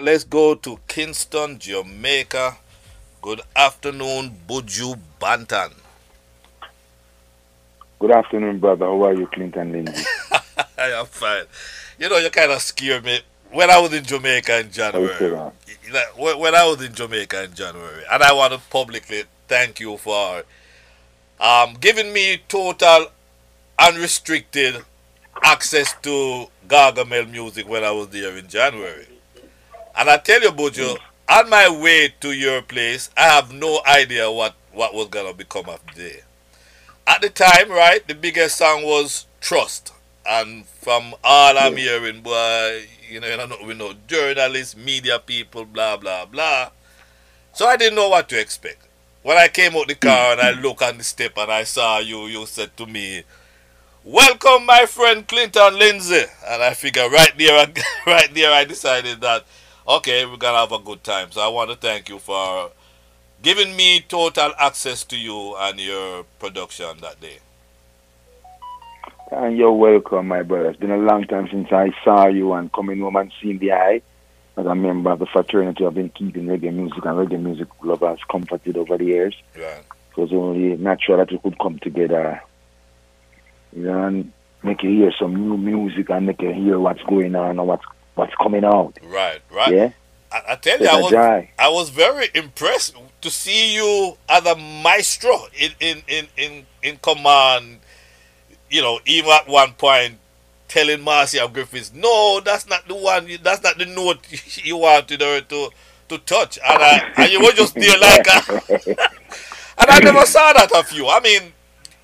Let's go to Kingston, Jamaica. Good afternoon, Buju Banton. Good afternoon, brother. How are you, Clinton Lindsay? I am fine. You know, you kind of scared me when I was in Jamaica in January. When I was in Jamaica in January, and I want to publicly thank you for um, giving me total unrestricted access to Gargamel music when I was there in January. And I tell you, Buju, on my way to your place, I have no idea what, what was going to become of there. At the time, right, the biggest song was Trust. And from all I'm hearing, boy, you know, you know, we know journalists, media people, blah, blah, blah. So I didn't know what to expect. When I came out the car and I looked on the step and I saw you, you said to me, Welcome, my friend Clinton Lindsay. And I figure right there, right there, I decided that, okay, we're to have a good time. So I want to thank you for giving me total access to you and your production that day. And you're welcome, my brother. It's been a long time since I saw you and coming home and seeing the eye. As a member of the fraternity, I've been keeping reggae music and reggae music lovers comforted over the years. Right. It was only natural that we could come together, you know, and make you hear some new music and make you hear what's going on and what's what's coming out. Right, right. Yeah. I, I tell you, I was, I was very impressed to see you as a maestro in, in, in, in, in command you know, even at one point telling Marcia Griffiths, no, that's not the one, that's not the note you wanted her to to touch. And, I, and you were just there like uh, a, And I never saw that of you. I mean,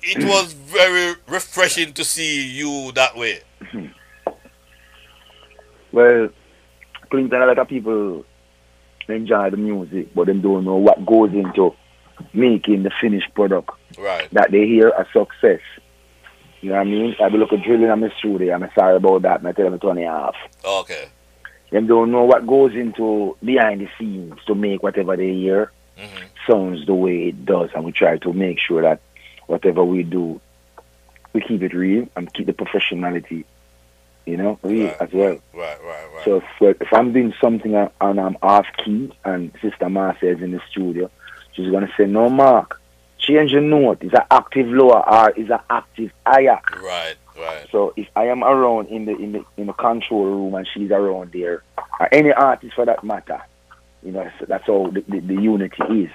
it was very refreshing to see you that way. Well, Clinton, a lot of people enjoy the music, but they don't know what goes into making the finished product. Right. That they hear a success. You know what I mean? I be looking drilling on my studio. I'm sorry about that. I tell them to turn it off. Okay. Them don't know what goes into behind the scenes to make whatever they hear mm-hmm. sounds the way it does. And we try to make sure that whatever we do, we keep it real and keep the professionality, you know, real right, as well. Right, right, right. So if, if I'm doing something and I'm off key and Sister Marcia is in the studio, she's going to say, no, Mark, change the note. Is an active lower or is an active higher. Right, right. So if I am around in the in the in the control room and she's around there, or any artist for that matter, you know, that's how the, the, the unity is.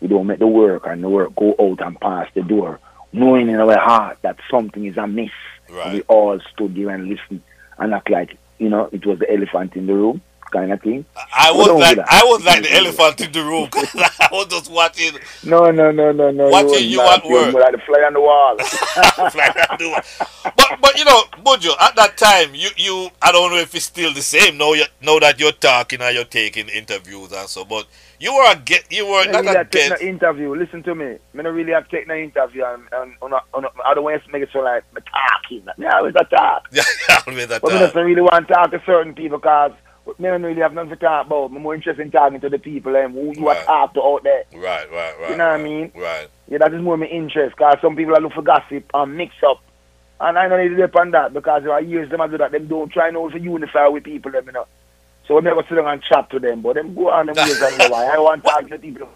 We don't make the work and the work go out and pass the door, knowing in our heart that something is amiss. Right. We all stood there and listened and act like, you know, it was the elephant in the room kind of thing. I was like I was like the elephant in the room. I was just watching. No, no, no, no, no. Watching you, you at work. Like the fly on the wall. fly on the wall. But but you know, Buju, at that time, you you I don't know if it's still the same. Now you know that you're talking and you're taking interviews and so, but you were a get you were not a get. No interview. Listen to me. I don't really have taken take no interview and, and, and, and I don't want to make it so like I'm talking. Yeah, always a talk. Yeah, always a talk. But I don't really want to talk to certain people because me don't really have nothing to talk about. I'm more interested in talking to the people and who you right. are talk to out there. Right, right, right. You know right, what I mean? Right. Yeah, that is more my interest because some people are look for gossip and mix up. And I need to depend on that because there are years them I do that. Them don't try now to unify with people, them, you know. So we never sit down and chat to them, but them go on them ways and why. I want to talk to people.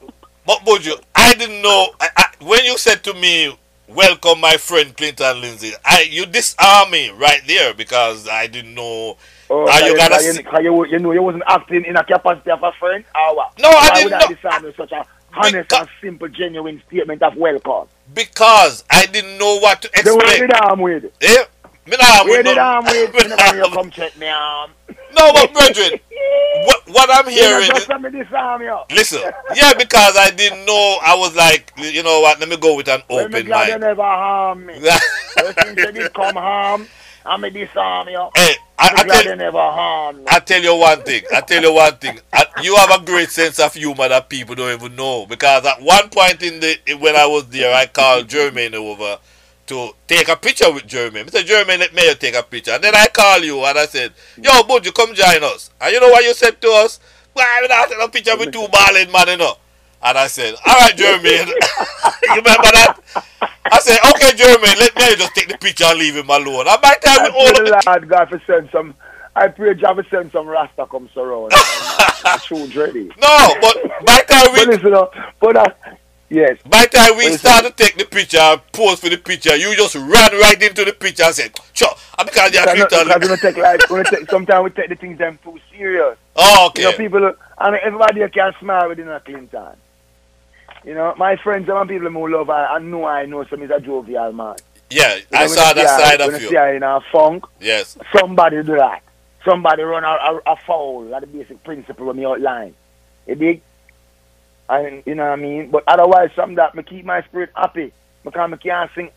But Buju, I didn't know I, I, when you said to me, "Welcome, my friend Clinton Lindsay." I you disarm me right there because I didn't know Oh, Are you gonna you, you, you know you wasn't acting in a capacity of a friend or what? No, Why I didn't would know. I disarm such a honest and simple, genuine statement of welcome? Because I didn't know what to expect. Then where did arm with? Eh? Me nah Where with did arm with? me nah you with- come check me arm. No, but brethren, what, what I'm You hearing is, me you. listen, yeah, because I didn't know. I was like, you know what? Let me go with an Well, me open you mind. never harm me. Well, you did come harm, I me disarm you. Hey, I, I tell never harm. I tell you one thing. I tell you one thing. I, you have a great sense of humor that people don't even know. Because at one point in the when I was there, I called Germain over to take a picture with Germain. Mr. Germain, let me take a picture. And then I call you and I said, Yo, Bud, you come join us. And you know what you said to us? Well, I'm not taking a picture with two balling man, you know. And I said, All right, Jeremy. you remember that? I said, okay, Jeremy, let me just take the picture and leave him alone. I might tell we all the Lord God for send some. I pray for send some Rasta come surround. Tunes ready. No, but by the time we. But listen, uh, but uh, Yes. By the time we start to take the picture, pose for the picture, you just ran right into the picture and said, sure, I'm because you're Because we take like, we take, sometimes we take the things them too serious. Oh, okay. You know, people, and everybody can smile within a Clinton. You know, my friends and people who love, I, I know I know some is a jovial man. Yeah, you know, I saw that side of you. When you in a funk, yes. somebody do that. Somebody run a, a, a foul, that's the basic principle when you outline. You dig? And you know what I mean? But otherwise, something that me keep my spirit happy. Because I can't sing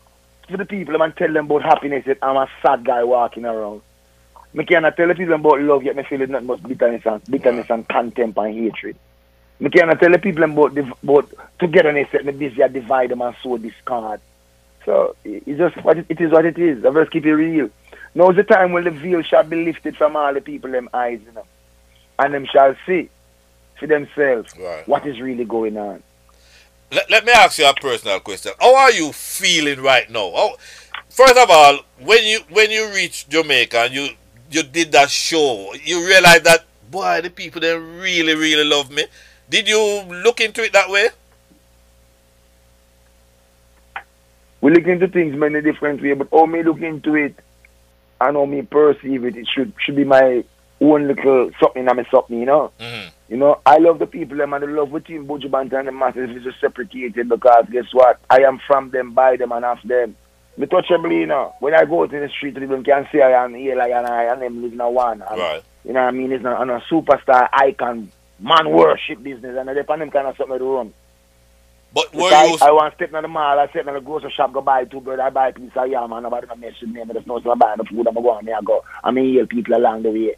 to the people and tell them about happiness that I'm a sad guy walking around. I cannot tell the people about love yet me feel nothing but bitterness and bitterness and contempt and hatred. I cannot tell the people about, about togetherness that me busy divide them and sow discard. So it's just what it, it is what it is. I just keep it real. Now's the time when the veil shall be lifted from all the people them eyes, you know. And them shall see for themselves right. what is really going on. Let, let me ask you a personal question. How are you feeling right now? How, first of all, when you when you reached Jamaica and you you did that show, you realized that boy, the people they really really love me. Did you look into it that way? We look into things many different ways, but how me look into it and how me perceive it, it should should be my own little something I me something, you know. Mm-hmm. You know, I love the people them and the love between Buju Banton and the masses is just separated because guess what? I am from them, by them and of them. Me touchable, you know. When I go to the street, people can see I am here like and I and them living a one. And, right. You know what I mean? It's not on a superstar icon man worship business and they depend them kind of something to run. But were you... I, I want to step in the mall, I step in the grocery shop, go buy two birds, I buy a piece of yam, and nobody mess with me, I just know so I buy the food, I'm going there, I go. I mean, heal people along the way.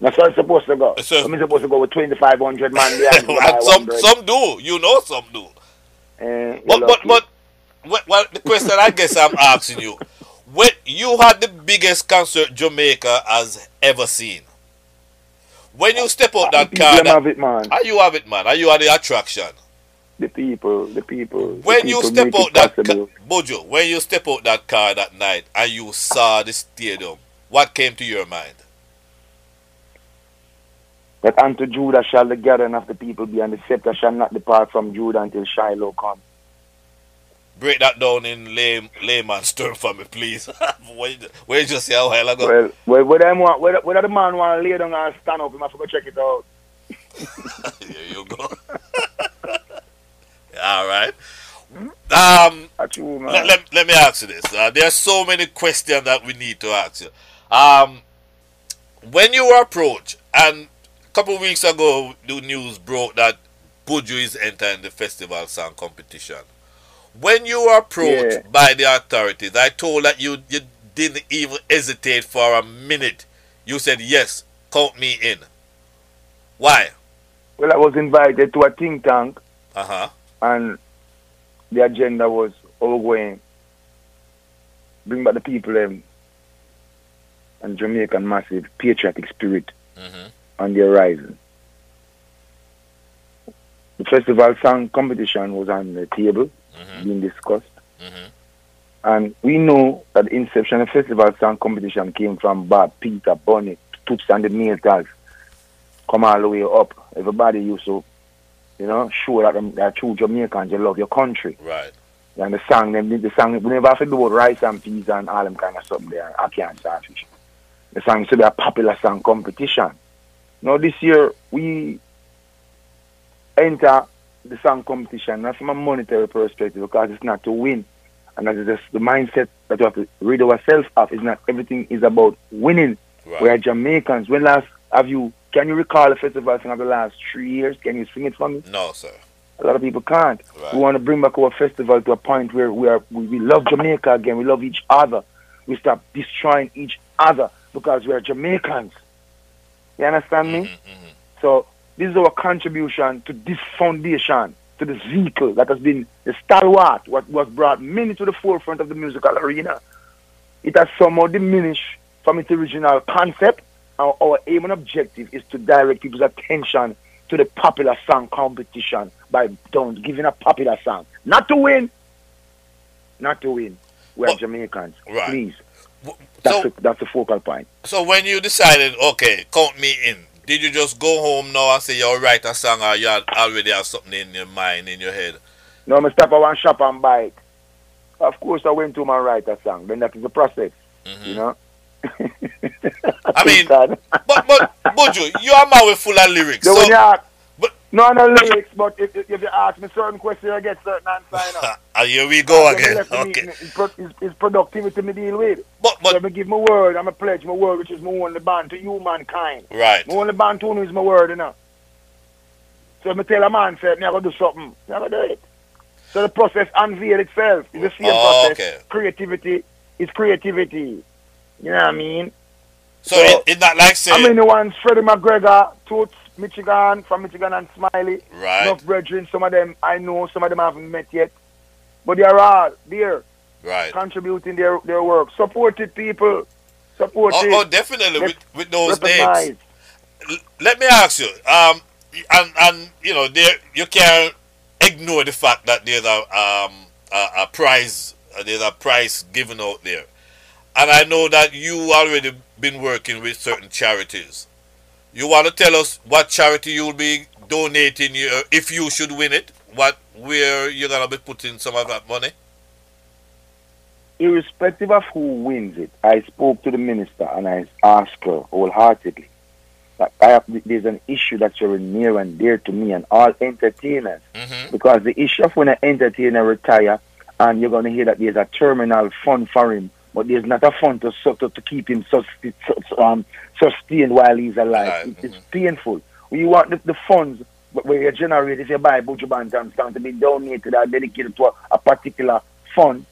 That's how it's supposed to go. So, I'm supposed to go with 2,500 man there. some, some do. You know some do. Uh, but, but, but, but, well, the question I guess I'm asking you, when you had the biggest concert Jamaica has ever seen, when you step out that car, that, have it, man. Are you have it, man? Are you at the attraction? The people, the people. When the you step out that car, Buju, when you step out that car that night and you saw the stadium, what came to your mind? that unto Judah shall the gathering of the people be, and the scepter shall not depart from Judah until Shiloh come. Break that down in lame, layman's term for me, please. where you just say a while ago? Well, well whether, want, whether, whether the man want to lay down and stand up, he must go check it out. there you go. All right. Um, you, let, let, let, me ask you this. Uh, there are so many questions that we need to ask you. Um, when you were approached, and couple weeks ago, the news broke that Buju is entering the festival song competition. When you were approached yeah. by the authorities, I told that you, you didn't even hesitate for a minute. You said, yes, count me in. Why? Well, I was invited to a think tank. Uh-huh. And the agenda was all going bring back the people um, and Jamaican massive patriotic spirit. Mm-hmm on the horizon. The festival song competition was on the table, mm-hmm. being discussed. Mm-hmm. And we know that the inception of festival song competition came from Bob, Peter, Bunny, Toots and the Maytals. Come all the way up. Everybody used to, you know, show that, them, that true Jamaicans, you love your country. Right. And the song, them, the song, we never have to do about rice and peas and all them kind of stuff there. I can't starfish. The song used to be a popular song competition. Now this year we enter the song competition not from a monetary perspective because it's not to win. And that's just the mindset that we have to rid ourselves of. Is not everything is about winning. Right. We are Jamaicans. When last have you can you recall the festival song of the last three years? Can you sing it for me? No, sir. A lot of people can't. Right. We want to bring back our festival to a point where we are we, we love Jamaica again. We love each other. We stop destroying each other because we are Jamaicans. You understand me? Mm-hmm, mm-hmm. So this is our contribution to this foundation, to this vehicle that has been the stalwart, what was brought many to the forefront of the musical arena. It has somehow diminished from its original concept. Our, our aim and objective is to direct people's attention to the popular song competition by don't giving a popular song. Not to win, not to win. We're But- oh, Jamaicans. Right. Please. That's, So, the, that's the focal point. so when you decided, okay, count me in, did you just go home now and say you'll write a song or you already have something in your mind, in your head? No, I stop at one shop and buy it. Of course, I went to home and write a song. Then that is the process, Mhm. you know. I mean. But, but, Buju, you are man with full of lyrics. So, So, when you ask, no, no lyrics, but if, if, you ask me certain questions, I get certain answers. you know. here we go Then again. Okay. It's, pro- it's, it's productivity me deal with. But, so but, me give my word, I'm a pledge my word, which is my only bond to humankind. right. My only bond to is my word, you know. So if me tell a man, say, me I gotta do something, me I gotta do it. So the process unveil itself. It's the same Oh, process. okay. Creativity is creativity. You know what I mean? So, So- it, it's not like saying, I mean the ones Freddie McGregor, Toots, Michigan, from Michigan and Smiley. right, Enough brethren, some of them I know, some of them I haven't met yet. But they are all there right. contributing their, their work. Support it, people. Support Oh, oh, definitely with, with those names. Recognize. L- Let me ask you, um, and and you know, there you can't ignore the fact that there's a um a, a prize, uh, there's a prize given out there, and I know that you already been working with certain charities. You want to tell us what charity you'll be donating your, if you should win it? What where you're gonna be putting some of that money? irrespective of who wins it, I spoke to the minister and I asked her wholeheartedly that I have, there's an issue that's very near and dear to me and all entertainers. Mm-hmm. Because the issue of when an entertainer retire and you're going to hear that there's a terminal fund for him, but there's not a fund to, to, to keep him sus- sus- um, sustained while he's alive. Right, It- It's mhm. painful. You want the, the funds wh- where you generate, if you buy Buju Banton stamp to be donated or dedicated to a, a particular fund.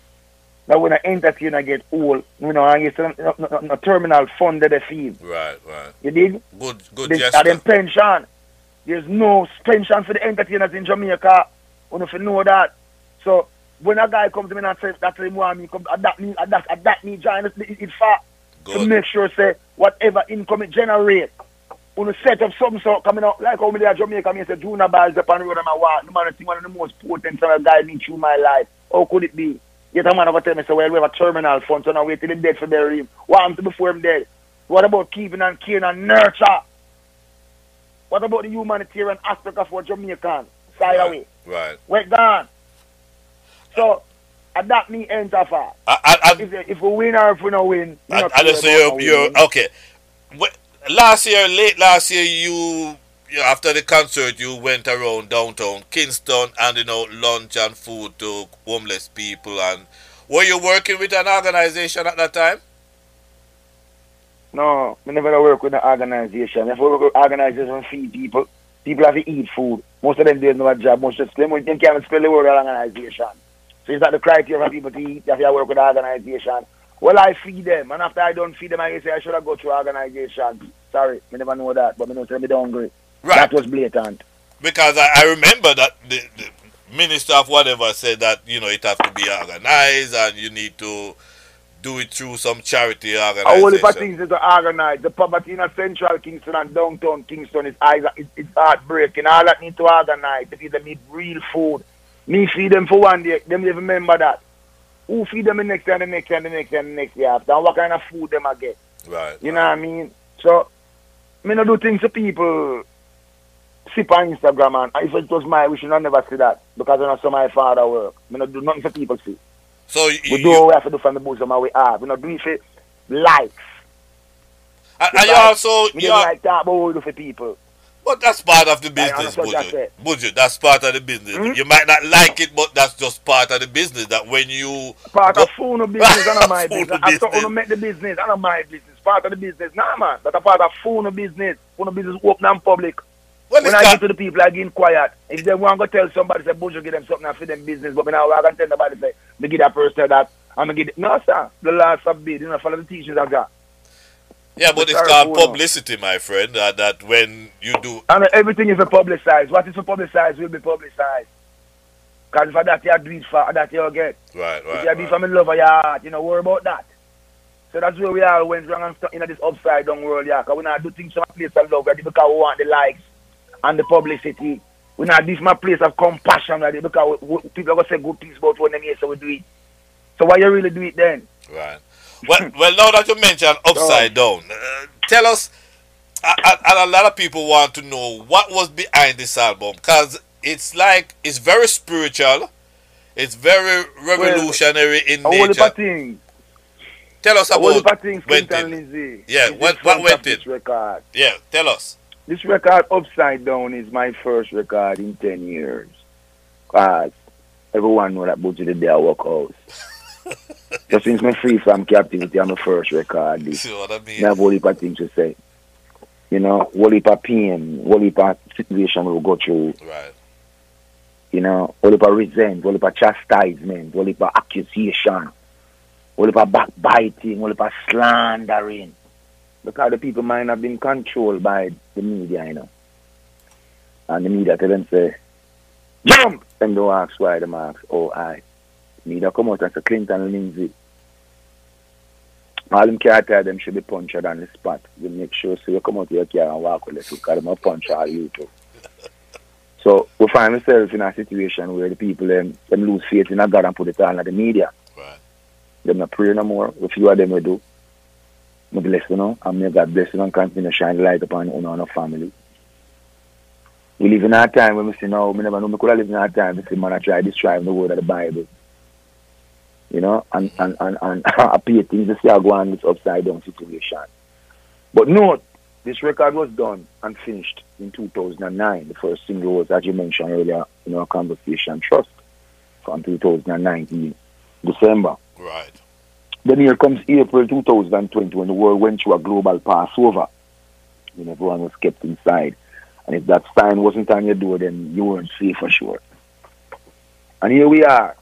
Now when an entertainer get old, you know, and say, no, no, no, no terminal fund that they feel. Right, right. You dig? Good, good This, gesture. and then pension. There's no pension for the entertainers in Jamaica. You know, if you know that. So when a guy comes to me and says that him want me come adapt me adapt adapt me join it, it, far to make sure say whatever income it generate. When a set up something so coming out like how me there Jamaica me say Junior Byles up on the road and I walk. The man think one of the most potent of guide me through my life. How could it be? Yet a man ever tell me say well we have a terminal fund so now wait till him dead for bury him. What to before him dead? What about keeping and caring and nurture? What about the humanitarian aspect of what Jamaican side Right. away? Right. We're gone. So, adapt me enter. I, I, I, If, if we win or if we don't win, we I, I just say you're okay. Wh- Last year, late last year, you, you after the concert, you went around downtown Kingston handing out know, lunch and food to homeless people. And were you working with an organization at that time? No, we never work with an organization. If we work with organization feed people, people have to eat food. Most of them don't know a job. Most of them, them can't spell the word organization. So is that the criteria for people to eat? If you work with an organization. Well, I feed them, and after I don't feed them, I say I should have go through organization. Sorry, me never know that, but me know don't hungry. Right. That was blatant. because I, I remember that the, the minister of whatever said that you know it has to be organized and you need to do it through some charity organization. All the things is to organize. The poverty in central Kingston and downtown Kingston is it, it's heartbreaking. All that need to organize. People need real food. Me feed them for one day. Them even remember that. Who feed them the next year, the next year, the next year, the next year after? And what kind of food them I get? Right. You know what I mean? So, me not do things to people see on Instagram and if it was my wish, I never see that because I know some my father work. Me not do nothing for people see. So you, We do what we have to do from the bosom of we have. We not do it for likes. and, and you also you are, like that, but we do for people. But that's part of the business, budget. sir. That's part of the business. Hmm? You might not like it, but that's just part of the business. That when you Part go- of phone of business and my business. I thought business. want make the business and my business. Part of the business. Nah, man. That's a part of phone of business. Phone of business open and public. when When I got, get to the people, I get quiet. If they want to tell somebody, say, Buju, give them something and feed them business, but now I can tell nobody, say, me give that person that, I'm going to give No, sir. The law forbid. You know, follow the teachings of God. Yeah, but it's called publicity, my friend. That, that when you do And everything is publicized. What is publicized will be publicized. Because for that you do it for, that you get. right, right. If right, you right. from in love of your heart, you know, worry about that. So that's where we are when wrong and stuck in this upside down world, yeah. Because we not do things from a place of love, ready because we want the likes and the publicity. We not do it from place of compassion, ready because we, we, people are going to say good things about when them here, so we do it. So why you really do it then? Right. Well, well, now that you mentioned upside down, uh, tell us. Uh, and a lot of people want to know what was behind this album because it's like it's very spiritual, it's very revolutionary well, in nature. Things. Tell us about things, Clinton Lindsay. Yeah, what what went it? Record. Yeah, tell us. This record, Upside Down, is my first record in ten years. Cause everyone know that Butcher the day I work out. So since I'm free from captivity, I'm the first record. This. See what I mean? I have a of things to say. You know, whole heap of pain, whole heap of situation we go through. Right. You know, whole heap of resent, whole heap of chastisement, whole heap of accusation, whole heap of backbiting, whole heap of slandering. Because the people might have been controlled by the media, you know. And the media tell them say, jump! And don't ask why, them ask, oh, I. Media come out and say Clinton Lindsay. All them can't tell them should be punched on the spot. You make sure so you come out your car and walk with us because them a punch all you too. So we find ourselves in a situation where the people them, them lose faith in God and put it on the media. Right. Them not pray no more. A few of them we do. I bless you know, and may God bless you and continue to shine the light upon you and our family. We live in our time when we say no, we never know we could have lived in our time to see man I try to destroy the word of the Bible. You know, and and, and, and appear things to see how go on this upside down situation. But note, this record was done and finished in 2009. The first single was, as you mentioned earlier in our conversation, Trust, from 2019, December. Right. Then here comes April 2020 when the world went through a global Passover. When everyone was kept inside. And if that sign wasn't on your door, then you weren't safe for sure. And here we are.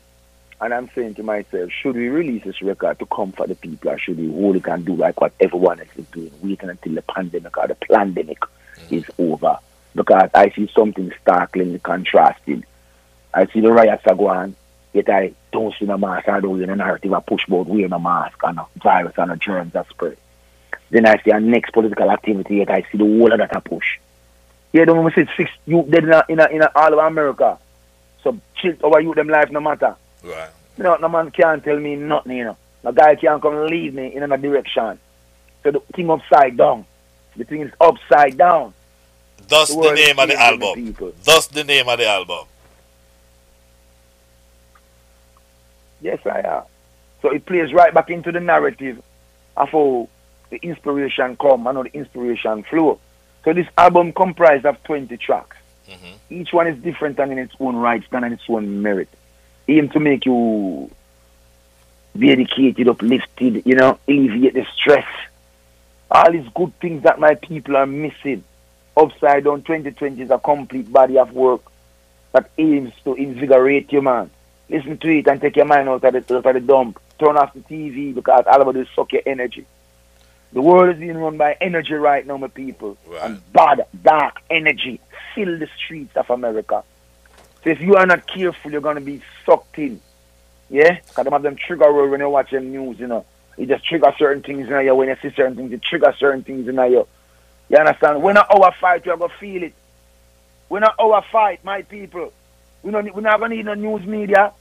And I'm saying to myself, should we release this record to comfort the people or should we hold it and do like what everyone else is doing, waiting until the pandemic or the pandemic mm-hmm. is over? Because I see something starkly contrasting. I see the riots are going Yet I don't see no mask, I don't hear a narrative I push about wearing a mask and a virus and a germs that spread. Then I see a next political activity, yet I see the whole of that I push. Yeah, don't see six you dead in, a, in, a, in a, all of America. So chill over you them life no matter. Right. You know, no man can't tell me nothing, you know. No guy can't come and lead me in another direction. So the thing upside down. The thing is upside down. Thus the, the name of the album. Thus the name of the album. Yes, I am. So it plays right back into the narrative of how the inspiration come and how the inspiration flow. So this album comprised of 20 tracks. Mm-hmm. Each one is different and in its own right and in its own merit. Aim to make you be educated, uplifted, you know, alleviate the stress. All these good things that my people are missing. Upside Down 2020 is a complete body of work that aims to invigorate you, man listen to it and take your mind out of the, out of the dump. Turn off the TV because all of it suck your energy. The world is being run by energy right now, my people. Right. And bad, dark energy fill the streets of America. So if you are not careful, you're going to be sucked in. Yeah? Because them have them trigger word when you watch them news, you know. You just trigger certain things in you. When you see certain things, you trigger certain things in you. You understand? When our fight, you're going to feel it. When our fight, my people. We don't, we're not going to need no news media.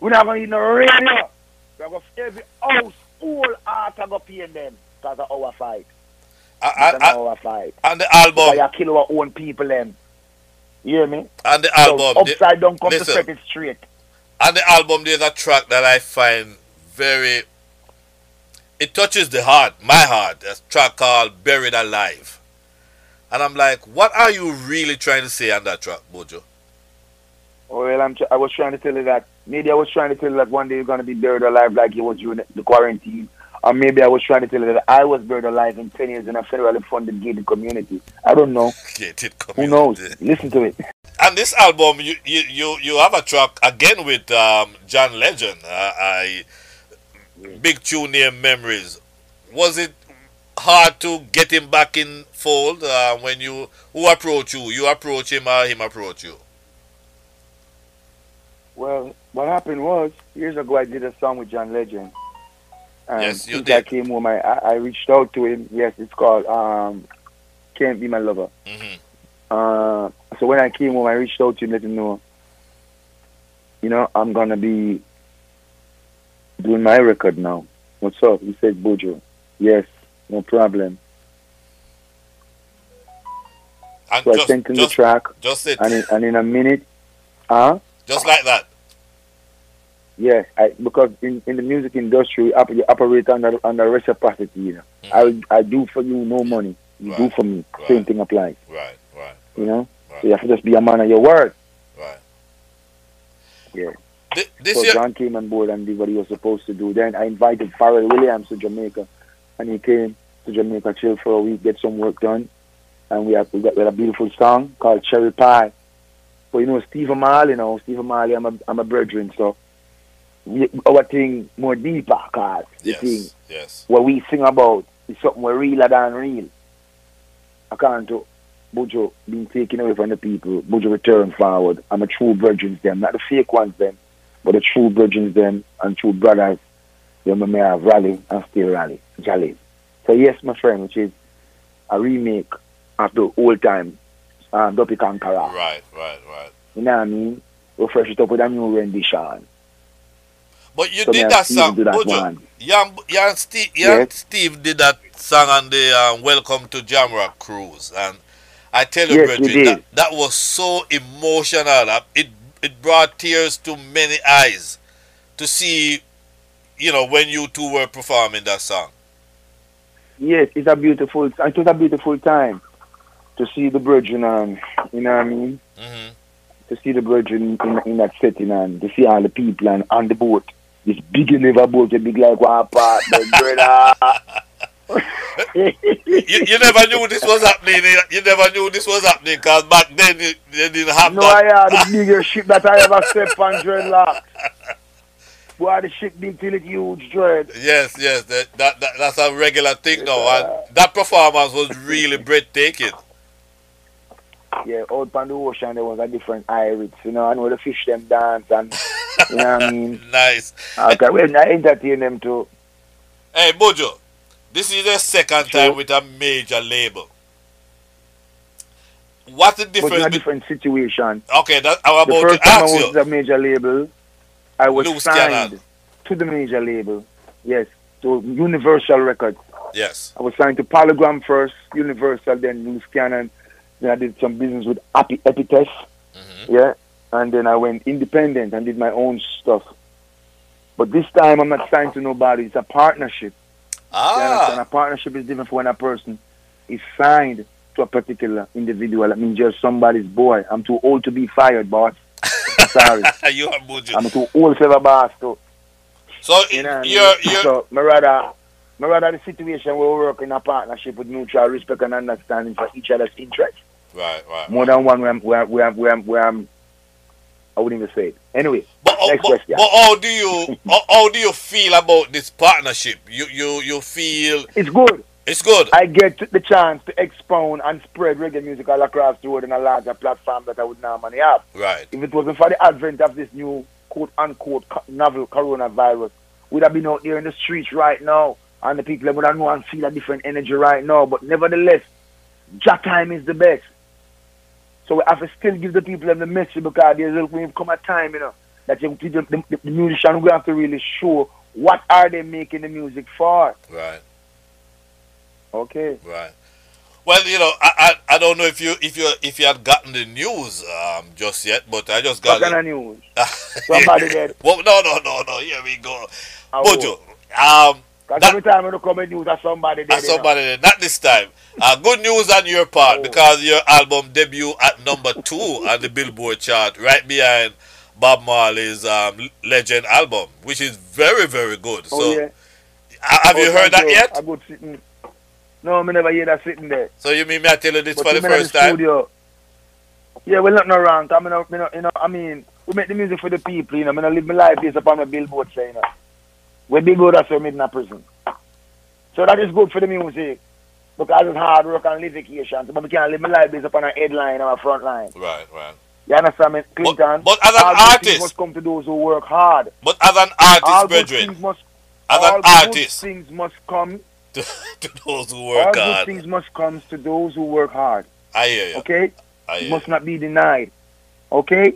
We're not going to need no radio. We're going to every house, all art are going to pay them because of our fight. Uh, uh, uh, our fight. And the album. Because you kill our own people them. You hear me? And the album. So upside down come listen, to set it straight. And the album, there's a track that I find very. It touches the heart, my heart. A track called Buried Alive. And I'm like, what are you really trying to say on that track, Buju? Oh, well, I'm I was trying to tell you that maybe I was trying to tell you that one day you're gonna be buried alive like you was during the quarantine, or maybe I was trying to tell you that I was buried alive in ten years in a federally funded gated community. I don't know. Gated community. Who knows? Listen to it. And this album, you you you, you have a track again with um, John Legend. Uh, I big tune name Memories. Was it hard to get him back in fold uh, when you who approach you? You approach him or him approach you? Well, what happened was years ago I did a song with John Legend. And yes, you did. I came home, I, I reached out to him. Yes, it's called um, "Can't Be My Lover." Mm-hmm. Uh, so when I came home, I reached out to him, let him know, you know, I'm gonna be doing my record now. What's up? He said, Buju. Yes, no problem. And So I just, sent him the track, just it. and in, and in a minute, huh? Just like that. Yeah, I, because in, in the music industry, you operate under under reciprocity. You know, Mhm. I I do for you no money. You do for me. Right. Same thing applies. Right, right, You know, right, so you have to just be a man of your word. right. Yeah. Thi- This so year, John came on board and did what he was supposed to do. Then I invited Pharrell Williams to Jamaica, and he came to Jamaica, chill for a week, get some work done, and we have we got we had a beautiful song called Cherry Pie. But you know, Steve Marley, you know, Steve Marley, I'm a I'm a brethren, so our thing more deeper, cause the thing yes, yes. what we sing about is something more realer than real. According to Buju being taken away from the people, Buju return forward. I'm a true virgins them, not the fake ones them, but the true virgins them and true brothers. Them may have rally and still rally, jolly. So yes, my friend, which is a remake of the old time um, Duppy Conqueror. Right, right, right. You know what I mean? Refresh it up with a new rendition. But you So did that Steve song, that Buju. one. Yeah, yeah, Steve, yeah, Yes. Steve did that song on the um, Welcome to Jamrock cruise, and I tell you, Yes, did. that, that was so emotional. It it brought tears to many eyes to see, you know, when you two were performing that song. Yes, it's a beautiful. It was a beautiful time to see the brethren, and you know what I mean. hmm To see the brethren in, in that setting, and to see all the people and on the boat. This big never boat, a big like one part, brother. You, you never knew this was happening. eh? You never knew this was happening because back then you, they didn't have no, that. I had the biggest ship that I ever stepped on, dreadlocks. Boy, the ship big till it huge, dread. Yes, yes, that, that, that that's a regular thing now. And that performance was really breathtaking. Yeah, out on the ocean there was a different iris, you know, I know the fish them dance and you know what I mean. Nice. Okay, well, I entertain them too. Hey, Buju, this is the second Sure. time with a major label. What's the difference? But in a different situation. okay, that I'm The first to time I was you. with a major label, I was Loose signed to the major label. Yes, to Universal Records. Yes. I was signed to Polygram first, Universal, then Loose Cannon. Then I did some business with Epi- Epitaph. Mhm. Yeah, and then I went independent and did my own stuff. But this time I'm not signed to nobody. It's a partnership. Ah, A partnership is different for when a person is signed to a particular individual. I mean, you're somebody's boy. I'm too old to be fired, boss. I'm sorry. you are Buju. I'm too old for ever boss too. So You know what I mean? you're you're So, me rather, me rather the situation where we work in a partnership with mutual respect and understanding for each other's interests. Right, right. More than one where I'm, where, where, where, I'm- where I'm, I wouldn't even say it. Anyway, But, uh, Next but, question. but how do you how, how do you feel about this partnership? You you you feel it's good. it's good. I get the chance to expound and spread reggae music all across the world in a larger platform that I would normally have. Right. If it wasn't for the advent of this new quote unquote novel coronavirus, we'd have been out there in the streets right now, and the people would have know and feel a different energy right now. But nevertheless, Jack time is the best. So we have to still give the people the message because there's will come a time, you know, that you, the, the, the musician will have to really show what are they making the music for. Right. Okay. Right. Well, you know, I, I I don't know if you if you if you had gotten the news um just yet, but I just got What kind news? Somebody dead. Well, no, no, no, no. Here we go. I Buju, um, Because every time you come in news, there's somebody you know. somebody not this time. Uh, good news on your part Oh. because your album debut at number two on the Billboard chart, right behind Bob Marley's um, Legend album, which is very, very good. Oh, so, yeah. ha- have you Oh, heard that thank yet? A good sitting. No, I never hear that sitting there. So you mean me I tell you this But for the first the time? Studio, yeah, well, not no wrong. I mean, I, mean, you know, I mean, we make the music for the people, you know. I mean, I live my life based upon my billboard, say, you know. We big good as we made in a prison. So that is good for the music. Because it's hard work and litigation. But we can't live my life based upon a headline or a front line. Right, right. You understand me, Clinton? but as an artist- must come to those who work hard. But as an artist, good brethren, must, as all an artist, things must come. to, to those who All work good hard, things must come to those who work hard. I hear you. Okay? I It hear must you. not be denied. Okay?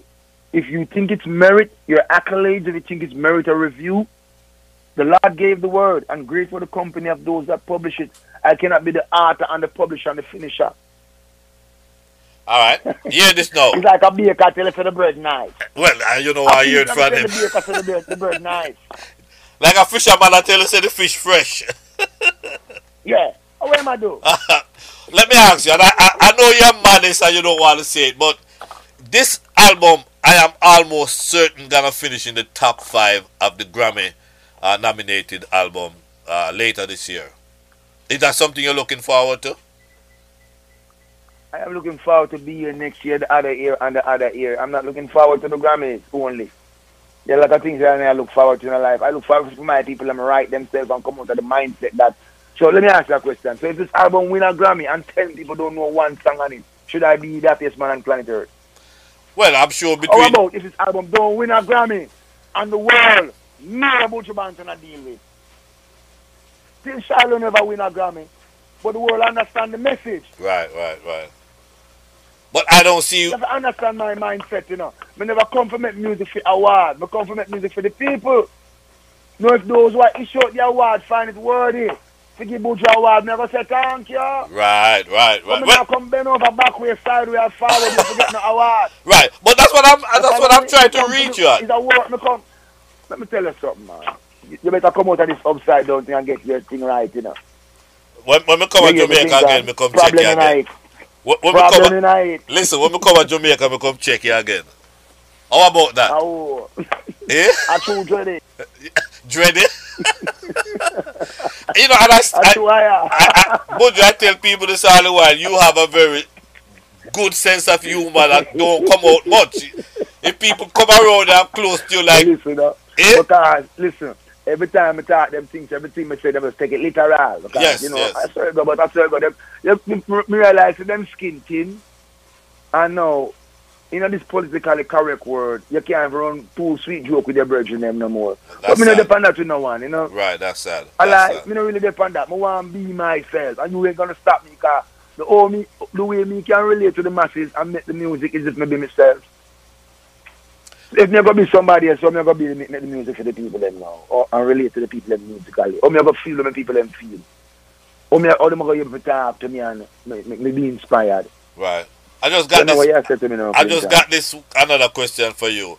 If you think it's merit, your accolades, if you think it's merit or review, The Lord gave the word, and great for the company of those that publish it. I cannot be the author and the publisher and the finisher. All right. Hear this now. it's like a baker tell you for the bread nice. Well, uh, you know why I hear it from him. The baker tell the bread, the bread nice. Like a fisherman I tell you say the fish fresh. yeah. What am I do? Let me ask you, and I, I, I know you're modest and you don't want to say it, but this album, I am almost certain gonna finish in the top five of the Grammy uh, nominated album uh, later this year. Is that something you're looking forward to? I am looking forward to be here next year, the other year, and the other year. I'm not looking forward to the Grammys only. There are a lot of things that I look forward to in my life. I look forward to my people to write themselves and come out of the mindset that. So let me ask you a question. So if this album win a Grammy and 10 people don't know one song on it, should I be the happiest man on planet Earth? Well, I'm sure between... How about if this album don't win a Grammy and the world about your band to deal with? Still Shiloh never win a Grammy, but the world understand the message. Right, right, right. But I don't see you. You understand my mindset, you know. I never come for make music for award. I come for make music for the people. You know, if those who issue the award find it worthy to give Buju award, never say thank you. Right, right, right. When well, come bend over backway, sideways, forward, you forget no award. Right, but that's what I'm. That's, that's what I'm trying to reach you at. It's a work. Me come. Let me tell you something, man. You better come out of this upside down thing and get your thing right, you know. When, when me come to Jamaica again, me come check you again. When, when Problem come, listen, when we come to Jamaica, we come check you again. How about that? Oh. Eh? I too dready. dready? you know, and I, I, I, I, I, I tell people this all the while, you have a very good sense of humor that don't come out much. If people come around and close to you like... Listen, uh, eh? because, listen, every time I talk them things, everything I say, they must take it literal. Because, yes, you know, yes. I swear God, but I swear God, them, you, you, realize them skin thin. And now, know, this politically correct world, you can't run too sweet joke with your brethren them no more. That's but me not depend that with no one, you know. Right, that's sad. I that's like, sad. me not really depend that. I want to be myself. And you ain't going to stop me because the, only, the way me can relate to the masses and make the music is if me be myself. If me gonna be somebody else, me gonna be make the music for the people them now, or and relate to the people them musically, or me gonna feel the people them feel, or me or them gonna able to talk to me and make, make me be inspired. Right. I just got so this. I just got this another question for you.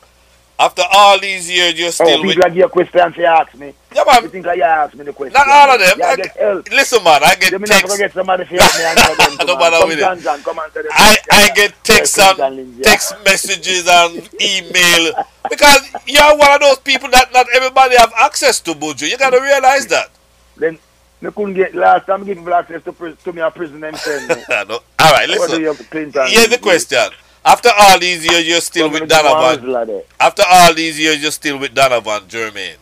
After all these years, you're oh, still. Oh, people with... give a question to ask me. Yeah, man. You think I ask me the question? Not all of them. I get help. Listen, man, I get you texts. get somebody to help me and them. no matter with it. Come and tell them I, I get texts and text messages and email because you're one of those people that not everybody have access to, Buju. You gotta realize that. Then me couldn't get last time giving people access to, to me a prison and send me. no. All right, listen. Here's the question. After all these years, you're still with Donovan. After all these years, you're still with Donovan Germain.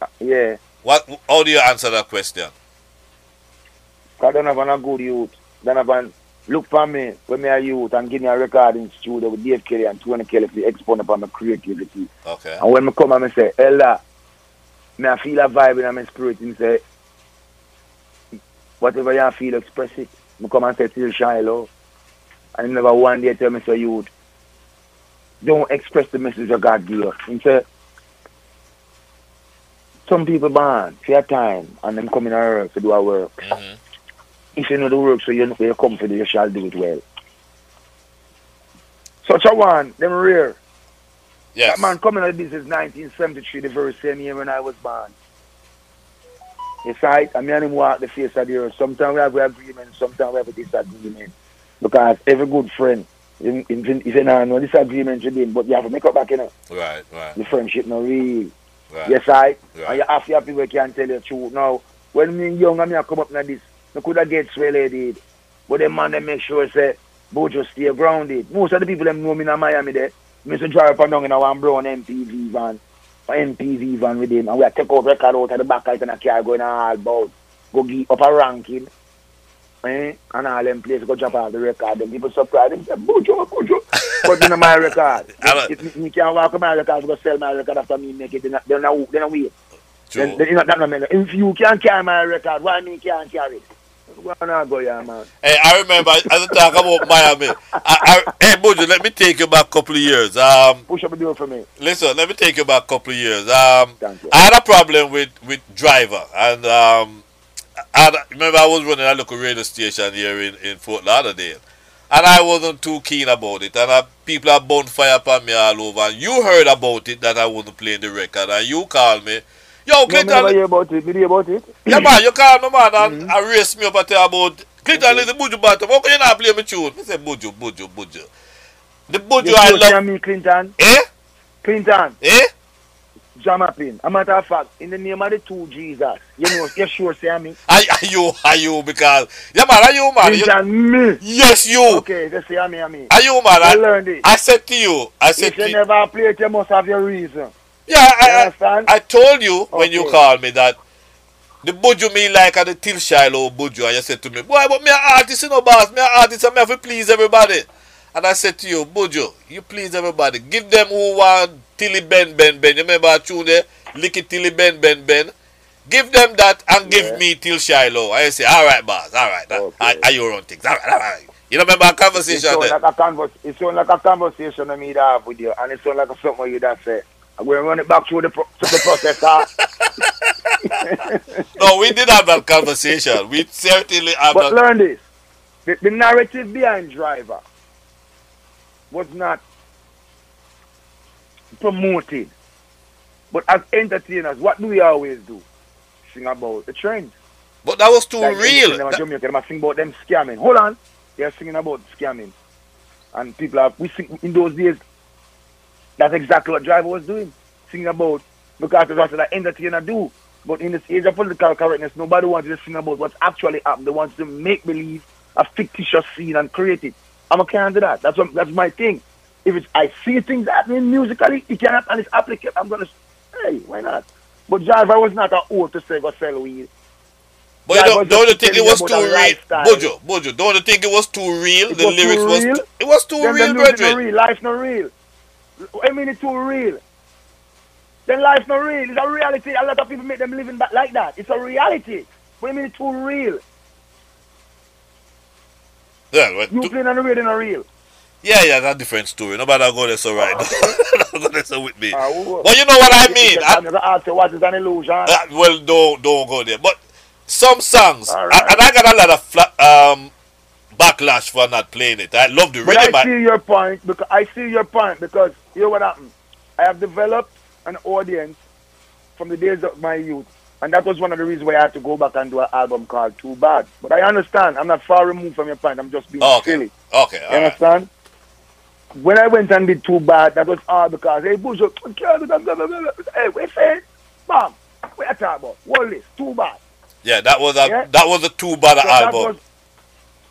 Uh, yeah. What? How do you answer that question? Because Donovan a good youth. Donovan look for me when me a youth and give me a recording studio with Dave Kelly and Tony Kelly to expand upon my creativity. Okay. And when me come and me say, Ella, me I feel a vibe in my spirit and say, whatever you feel, express it. Me come and say, till Shiloh. And never one day tell me, say, youth, don't express the message of God give you. He said, some people born for your time and them coming earth to do our work. Mm-hmm. If you know the work, so you know you come for you shall do it well. Such a one, them rare. Yes. That man coming out of this is 1973, the very same year when I was born. It's right, I mean, him walk the face of the earth. Sometimes we have an agreement, sometimes we have a disagreement. Because every good friend, in, in, if you know, no disagreement with him, but you have to make up back, you know. Right, right. The friendship no real. Right. Yes, I. Right. And you have to have people can tell you the truth. Now, when me young and me I come up like this, I could have get swelled did. But the man they make sure say Buju stay grounded. Most of the people them know me in Miami there. Me used to drive up and down in a one brown MPV van. MPV van with him and we take out record out of the back of the car going all about. Go get up a ranking. Eh? And all them places go drop off the record. Them people surprised. Them say, Buju, Buju. but in my record. if me can walk my record, go sell my record after me make it. Then they not, they not wait. True. Then, then, not, that not if you can't carry my record, why me can't carry it? Go, yeah, man. Hey, I remember as I talk about Miami. I, I, hey, Buju, let me take you back a couple of years. Um, Push up the door for me. Listen, let me take you back a couple of years. Um, you. I had a problem with with driver, and um, I remember I was running a local radio station here in, in Fort Lauderdale, and I wasn't too keen about it, and uh, people have bonfire upon me all over, and you heard about it that I wasn't playing the record, and you called me. Yo, No, me hear about it. Me hear about it. yeah man, you call me man and mm race me up and tell about Clinton is the Buju Banton. How can you not play me tune? I say Buju, Buju, Buju. The Buju You I love. me, Clinton. Eh? Clinton. Eh? Jamaplin. A matter of fact, in the name of the two Jesus, you know, you sure say me. Are, are you, are you, because, yeah man, are you man? You, me. yes you. Okay, just say me, me. Are you man? I I, learned it. I said to you, I said If to you you, never play it, you must have your reason. yeah, You I, I, understand? I told you when you called me that the Buju me like at the Till Shiloh Buju, and you said to me, boy, but me a artist, you know, boss, me a artist, and me have to please everybody. And I said to you, Buju, you please everybody. Give them who want Tilly Ben Ben Ben. You remember a tune there? Lick it Tilly Ben Ben Ben. Give them that and give me Till Shiloh. I say, all right, boss, all right. Okay. I, I your own things. All right, all right. You remember our It conversation sound there? like a convers- it sound like a conversation I mean have with you, and it sound like a something you that say. I'm going to run it back through the, pro- to the processor. No, we did have that conversation. We certainly have but that. learn this: the, the narrative behind Driver was not promoted, but as entertainers, what do we always do? Sing about the trends. But that was too Like, real. Them That- Jamaica, them sing about them scamming. Hold on, they're singing about scamming, and people are we sing in those days. That's exactly what Driver was doing, singing about because that's what the entertainer do. But in this age of political correctness, nobody wants to sing about what's actually happened. They want to make believe a fictitious scene and create it. I'm a that. That's what, that's my thing. If it's I see things happening musically, it can happen and it's applicable. I'm gonna hey, why not? But Driver was not an old to say go sell weed. But you don't, don't you think it was too real? lifestyle. Buju, Buju, don't you think it was too real? It the was lyrics was real? too, it was too Then real, the music not brethren. real. Life not real. I mean it's too real. Then life not real. It's a reality. A lot of people make them living back like that. It's a reality. What do you mean it's too real? Yeah, well, You playing on the radio not real. yeah, yeah, that's a different story. Nobody go there so right. Not go there so with me. Ah, who- But you know what I mean. I, ask you what is an illusion. uh, well, don't don't go there. But some songs, All and, and I got a lot of fla- um backlash for not playing it. I love the But rhythm. I I- see your point because I see your point because you know what happened. I have developed an audience from the days of my youth, and that was one of the reasons why I had to go back and do an album called Too Bad. But I understand. I'm not far removed from your point. I'm just being Okay. silly. Okay, You all right. understand? When I went and did Too Bad, that was all because hey, that, blah. hey, wait, say, bam, what you talking about? What is Too Bad? Yeah, that was a Yeah. that was a Too bad So that album. was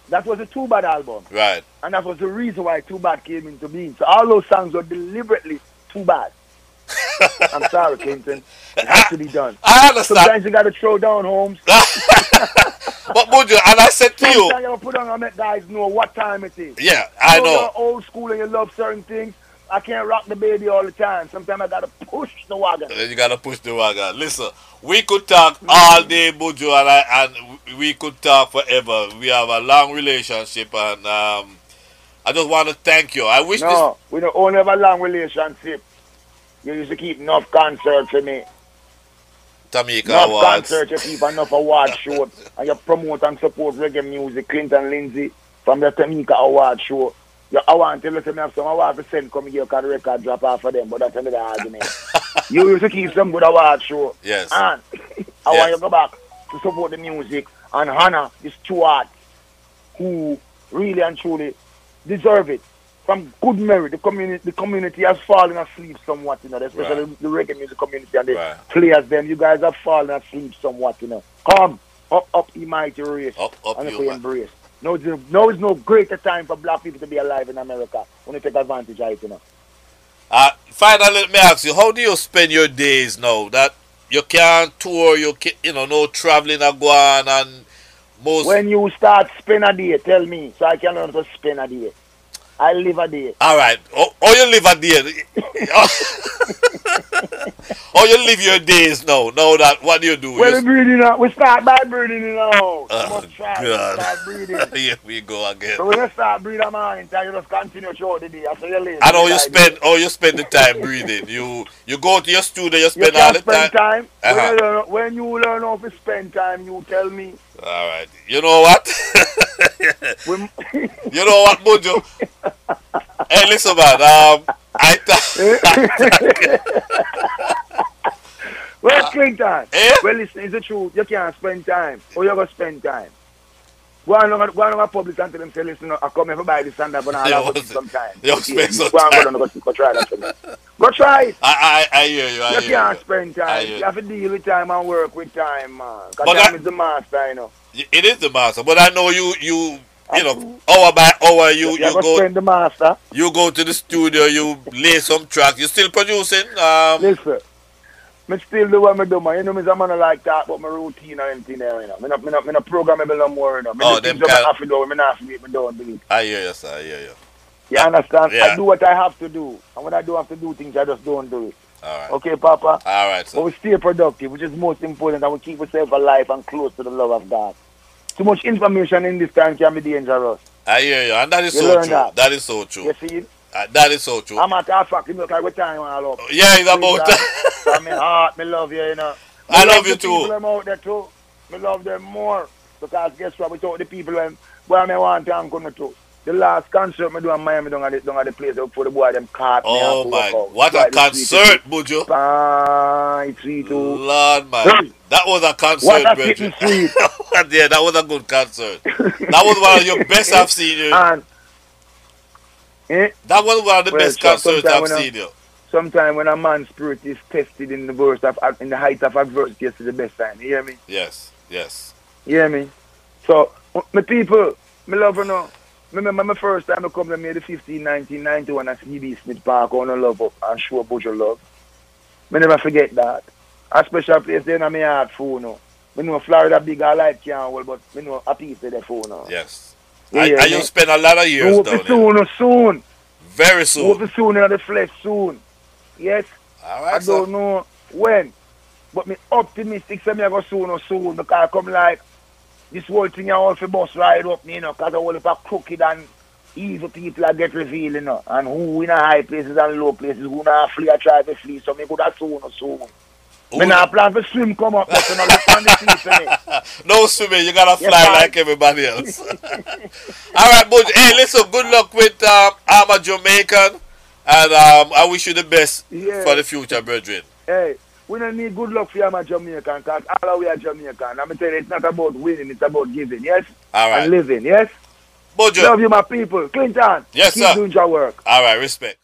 that was a Too Bad album. Right. And that was the reason why Too Bad came into being. So all those songs were deliberately too bad. I'm sorry, Clinton. It has to be done. I understand. Sometimes you gotta throw down homes. but Buju, and I said to you, Sometimes you gotta put on and make guys know what time it is. yeah, I You know. You're old school and you love certain things. I can't rock the baby all the time. Sometimes I gotta push the wagon. Then you gotta push the wagon. Listen, we could talk all day, Buju, and I, and we could talk forever. We have a long relationship, and um, I just want to thank you. I wish No, we don't only have a long relationship. You used to keep enough concerts for me. Tamika Enough Awards. concerts, you keep enough award show, and you promote and support reggae music. Clinton Lindsay from the Tamika Award show. You, I want to let me have some award to send come here because the record drop off for them, but that's another argument. you used to keep some good award show. Yes. And I Yes. want you to go back to support the music and honor these two arts who really and truly deserve it. From good merit, the community the community has fallen asleep somewhat, you know, especially Right. the reggae music community and the Right. players them. You guys have fallen asleep somewhat, you know. Come up up the mighty race Up, up and you, embrace. No, it's- no is no greater time for black people to be alive in America when you take advantage of it, you know. Uh, finally, let me ask you, how do you spend your days now that you can't tour, you can, you know, no traveling a go on, and most When you start spend a day, tell me so I can learn to spend a day. I live a day. All right. Oh, oh you live a day. oh, you live your days now. Now that what do you do? Well, you... we breathing out. We start by breathing you know. Oh. God. Start breathing. Here we go again. so when you start breathing, man, you just continue throughout the day. Say you lazy. I know you spend. Oh, you spend the time breathing. You you go to your studio. You You spend all can't the spend time. time. Uh-huh. When, you learn, when you learn how to spend time, you tell me. All right. You know what? You know what, Mojo? hey, listen, man. Um, I th- well, Clinton. Eh? Well, listen, it's the truth. You can't spend time. Or you're going to spend time. Go on, go on, go on, public and tell them, say, listen, I come here for buy this and that, but I'll have want- some time. you spend some go time. Go, on, go, go try that for me. Go try it. I, I I hear you. I You hear can't you. spend time. hear You have to deal with time and work with time, man. Because time I- is the master, you know. It is the master, but I know you you you know hour by hour you You, you go spend the master. you go to the studio you lay some tracks. You still producing? Um, Listen, me still do what me do, man. You know, me a man like that, but my routine or anything there, you know. Me not, me not, me not programmable no more, you know. Me Oh, do them things that I do, me not have to me don't do it. I hear you, sir. I hear you. You understand? Yeah. I do what I have to do. And when I don't have to do things, I just don't do it. All right. Okay, Papa? All right, But sir. we stay productive, which is most important, and we keep ourselves alive and close to the love of God. Too much information in this time can be dangerous. I hear you, and that is You so true. that. That is so true. You see? Uh, that is so true. I'm at a fact, you look like what time all up. yeah, it's about. From my heart, me love you, you know. Me I love you the too. People them out there too. Me love them more. Because guess what? We Without the people when where me want to come to. The last concert me do in Miami down at the, down at the place for the boy them caught me. oh my! out. What a Right, the street, concert, Buju. It's sweet too. Lord, man, that was a concert, What a sweet. yeah, that was a good concert. That was one of your best I've seen you. And eh, That was one of the Well, best concerts I've seen you. sometimes when a man's spirit is tested in the verse of in the height of adversity, it's the best time. You hear me? Yes, yes. You hear me? So, my people, my love you know. Remember my first time I come to me the 15, 1991 at CB Smith Park on a love up and show about your love. Me never forget that. A special place there in my heart phone now. Me know Florida big I like can't hold, but me know a piece of the phone now. Yes. And, yeah, you yeah. spend a lot of years down there. soon, oh, soon. Very soon. it soon in the flesh soon. Yes, All I right, don't know when. But me optimistic say me I go soon or soon because I come like this whole thing I all for bus ride up you know, because I all for crooked and evil people I get revealed, you know, and who in a high places and low places, who not flee I try to flee, so me could have soon or soon. Who- Me not plan for swim come up, but you know, the me. no swimming, you gotta fly sir. like everybody else. All right, but hey, listen, good luck with um, I'm a Jamaican, and um, I wish you the best Yeah. for the future, brethren. Hey, we don't need good luck for you, my Jamaican, because all of we are Jamaican. I'm tell you, it's not about winning, it's about giving, yes? All right, And living, yes? Buju. Love you, my people. Clinton, Yes, keep sir. doing your work. All right, respect.